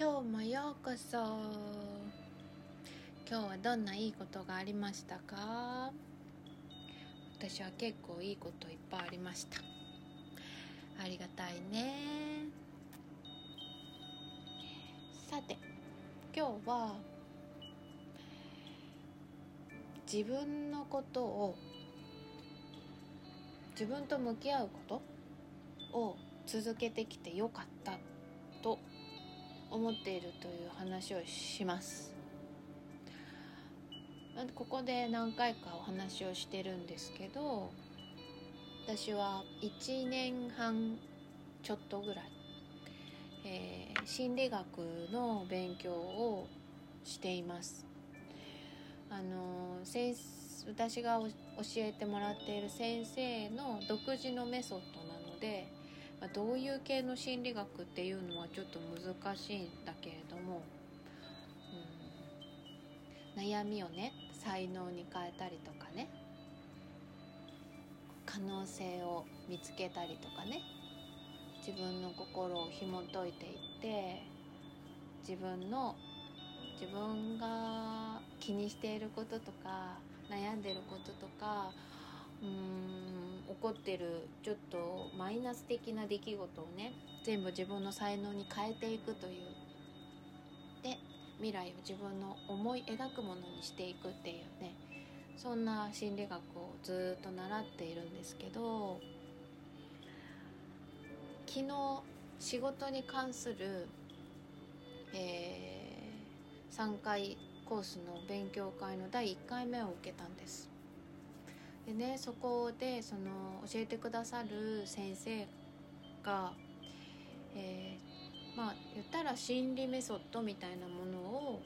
今日もようこそ。今日はどんないいことがありましたか？私は結構いいこといっぱいありました。ありがたいね。さて今日は自分のことを自分と向き合うことを続けてきてよかったと思っているという話をします。ここで何回かお話をしてるんですけど私は1年半ちょっとぐらい、えー、心理学の勉強をしています。あの先私が教えてもらっている先生の独自のメソッドなので、まあ、どういう系の心理学っていうのはちょっと難しいんだけれども、うん、悩みをね才能に変えたりとかね可能性を見つけたりとかね自分の心を紐解いていって自分の自分が気にしていることとか悩んでることとかうーん起こってるちょっとマイナス的な出来事をね全部自分の才能に変えていくという。で未来を自分の思い描くものにしていくっていうね。そんな心理学をずっと習っているんですけど昨日仕事に関する、えー、3回コースの勉強会の第1回目を受けたんです。でねそこでその教えてくださる先生が、えー、まあ言ったら心理メソッドみたいなものを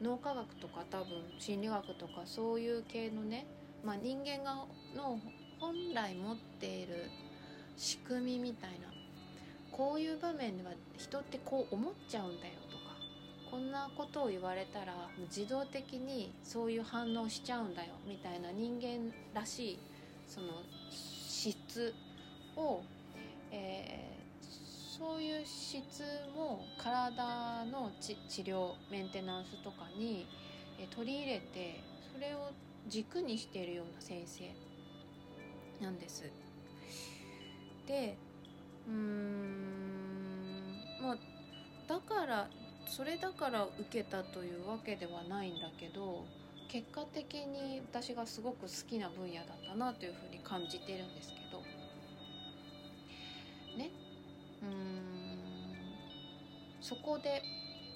脳科学とか多分心理学とかそういう系のね、まあ、人間がの本来持っている仕組みみたいなこういう場面では人ってこう思っちゃうんだよ。こんなことを言われたら自動的にそういう反応しちゃうんだよみたいな人間らしいその質を、えー、そういう質も体の治療メンテナンスとかに、え、取り入れてそれを軸にしているような先生なんです。でうーんまあだからそれだから受けたというわけではないんだけど結果的に私がすごく好きな分野だったなというふうに感じてるんですけど。ね？うん。そこで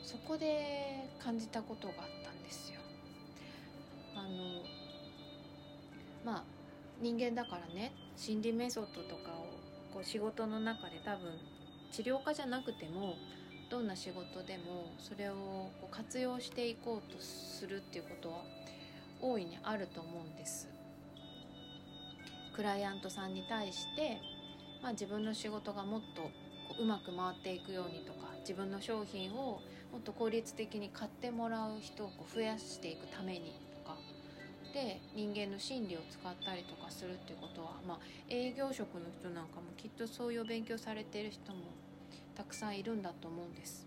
そこで感じたことがあったんですよ。あのまあ人間だからね心理メソッドとかをこう仕事の中で多分治療家じゃなくてもどんな仕事でもそれをこう活用していこうとするっていうことは大いにあると思うんです。クライアントさんに対して、まあ、自分の仕事がもっとこううまく回っていくようにとか自分の商品をもっと効率的に買ってもらう人をこう増やしていくためにとかで人間の心理を使ったりとかするっていうことは、まあ、営業職の人なんかもきっとそういう勉強されてる人もたくさんいるんだと思うんです。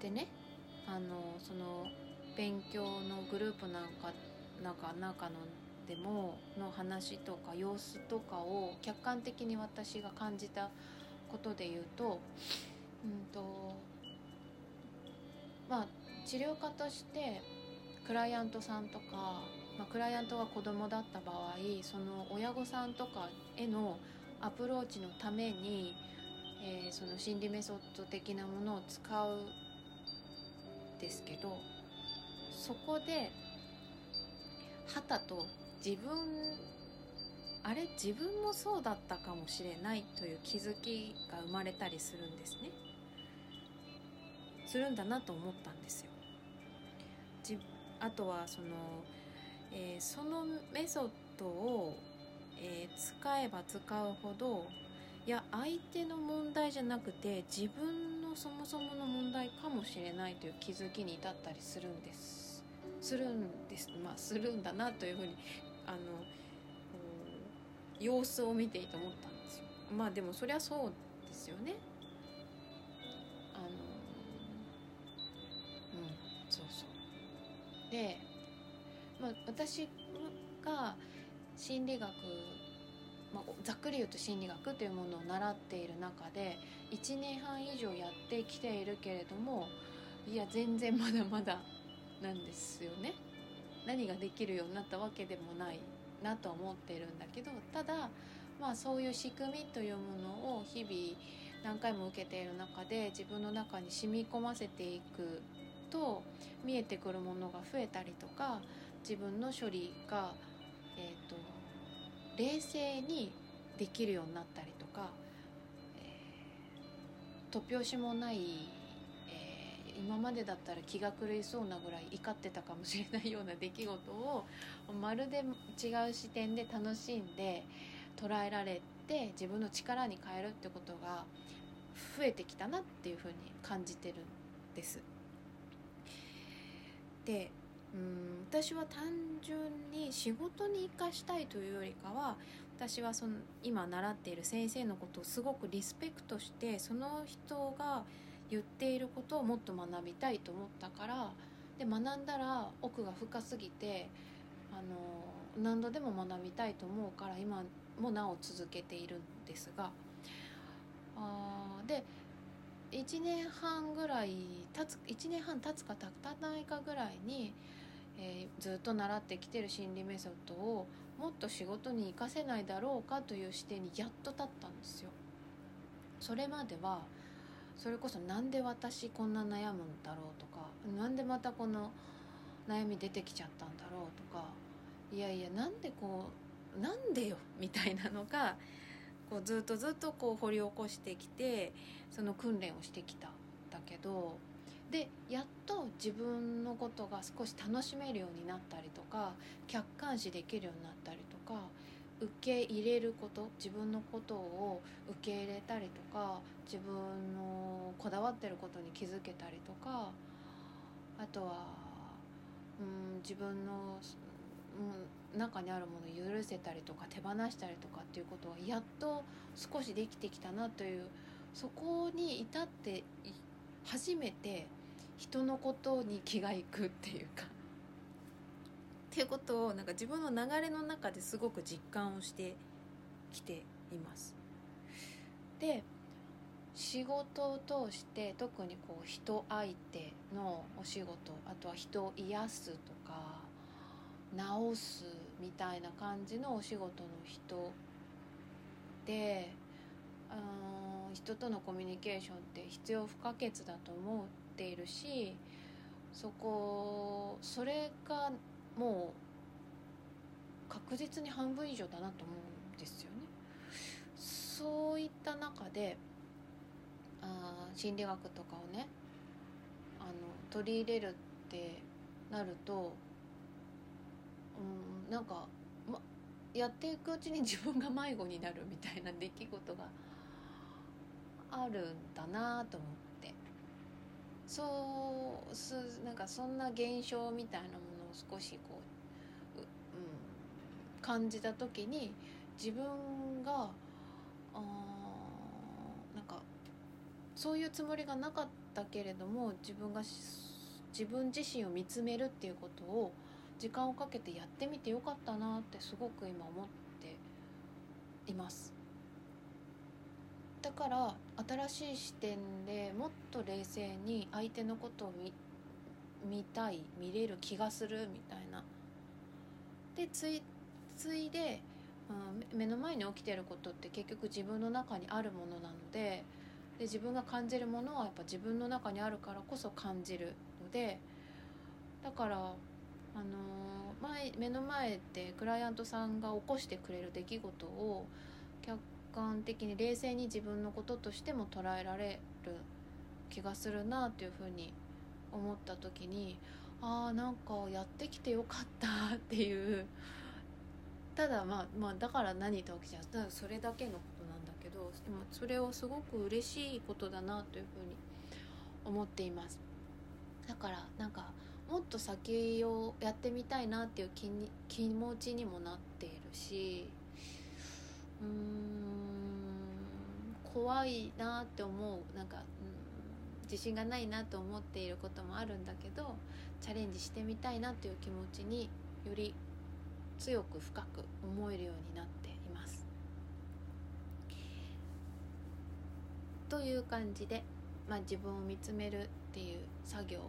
でねあのその勉強のグループなんかなんか中のでもの話とか様子とかを客観的に私が感じたことで言うとうんとまあ治療家としてクライアントさんとか、まあ、クライアントが子供だった場合その親御さんとかへのアプローチのために、えー、その心理メソッド的なものを使うんですけどそこではたと自分あれ自分もそうだったかもしれないという気づきが生まれたりするんですね。するんだなと思ったんですよ。あとはその、えー、そのメソッドをえー、使えば使うほどいや相手の問題じゃなくて自分のそもそもの問題かもしれないという気づきに至ったりするんです。するんです。まあするんだなというふうにあの様子を見ていて思ったんですよ。まあでもそりゃそうですよね。あのうんそうそう。で、まあ、私が心理学、まあ、ざっくり言うと心理学というものを習っている中で1年半以上やってきているけれどもいや全然まだまだなんですよね。何ができるようになったわけでもないなと思っているんだけどただまあそういう仕組みというものを日々何回も受けている中で自分の中に染み込ませていくと見えてくるものが増えたりとか自分の処理が、えーと、冷静にできるようになったりとか、えー、突拍子もないえ今までだったら気が狂いそうなぐらい怒ってたかもしれないような出来事をまるで違う視点で楽しんで捉えられて自分の力に変えるってことが増えてきたなっていうふうに感じてるんです。でうん。私は単純に仕事に生かしたいというよりかは私はその今習っている先生のことをすごくリスペクトしてその人が言っていることをもっと学びたいと思ったからで学んだら奥が深すぎてあの何度でも学びたいと思うから今もなお続けているんですがあで1年半ぐらい経つ1年半経つか経たないかぐらいに、えー、ずっと習ってきてる心理メソッドをもっと仕事に生かせないだろうかという視点にやっと立ったんですよ。それまではそれこそなんで私こんな悩むんだろうとかなんでまたこの悩み出てきちゃったんだろうとかいやいやなんでこうなんでよみたいなのがこうずっとずっとこう掘り起こしてきてその訓練をしてきたんだけどでやっと自分のことが少し楽しめるようになったりとか客観視できるようになったりとか受け入れること自分のことを受け入れたりとか自分のこだわってることに気づけたりとかあとはうん自分の、うん、中にあるものを許せたりとか手放したりとかっていうことがやっと少しできてきたなというそこに至って初めて人のことに気がいくっていうかっていうことをなんか自分の流れの中ですごく実感をしてきています。で仕事を通して特にこう人相手のお仕事あとは人を癒すとか治すみたいな感じのお仕事の人で人とのコミュニケーションって必要不可欠だと思うっているしそこそれがもう確実に半分以上だなと思うんですよね。そういった中であ心理学とかをねあの取り入れるってなると、うん、なんか、ま、やっていくうちに自分が迷子になるみたいな出来事があるんだなと思ってそうすなんかそんな現象みたいなものを少しこう、うん、感じた時に自分があなんかそういうつもりがなかったけれども自分が自分自身を見つめるっていうことを時間をかけてやってみてよかったなってすごく今思っています。だから新しい視点でもっと冷静に相手のことを見見たい見れる気がするみたいな。でついついで、うん、目の前に起きてることって結局自分の中にあるものなのでで自分が感じるものはやっぱ自分の中にあるからこそ感じるのでだからあの前目の前でクライアントさんが起こしてくれる出来事を観的に冷静に自分のこととしても捉えられる気がするなというふうに思った時にああなんかやってきてよかったっていう。ただまあまあだから何とわけじゃただそれだけのことなんだけどでもそれをすごく嬉しいことだなというふうに思っています。だからなんかもっと先をやってみたいなっていう気に気持ちにもなっているしうーん怖いなって思うなんか、うん、自信がないなと思っていることもあるんだけどチャレンジしてみたいなという気持ちにより強く深く思えるようになっています。という感じで、まあ、自分を見つめるっていう作業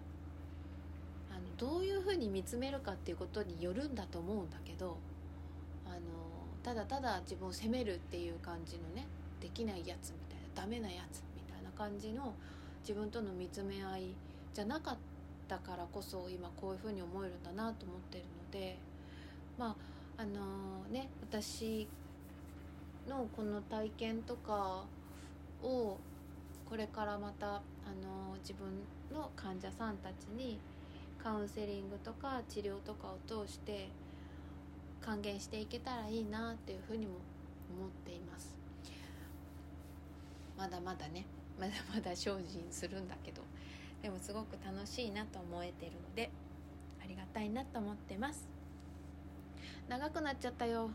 あのどういうふうに見つめるかっていうことによるんだと思うんだけどあのただただ自分を責めるっていう感じのねできないやつみたいなダメなやつみたいな感じの自分との見つめ合いじゃなかったからこそ今こういうふうに思えるんだなと思ってるのでまああのー、ね私のこの体験とかをこれからまた、あのー、自分の患者さんたちにカウンセリングとか治療とかを通して還元していけたらいいなっていうふうにも思っています。まだまだねまだまだ精進するんだけどでもすごく楽しいなと思えてるのでありがたいなと思ってます。長くなっちゃったよ。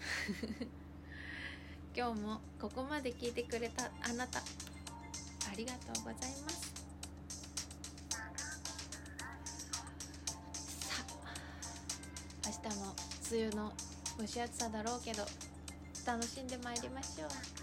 今日もここまで聞いてくれたあなたありがとうございます。さあ明日も梅雨の蒸し暑さだろうけど楽しんでまいりましょう。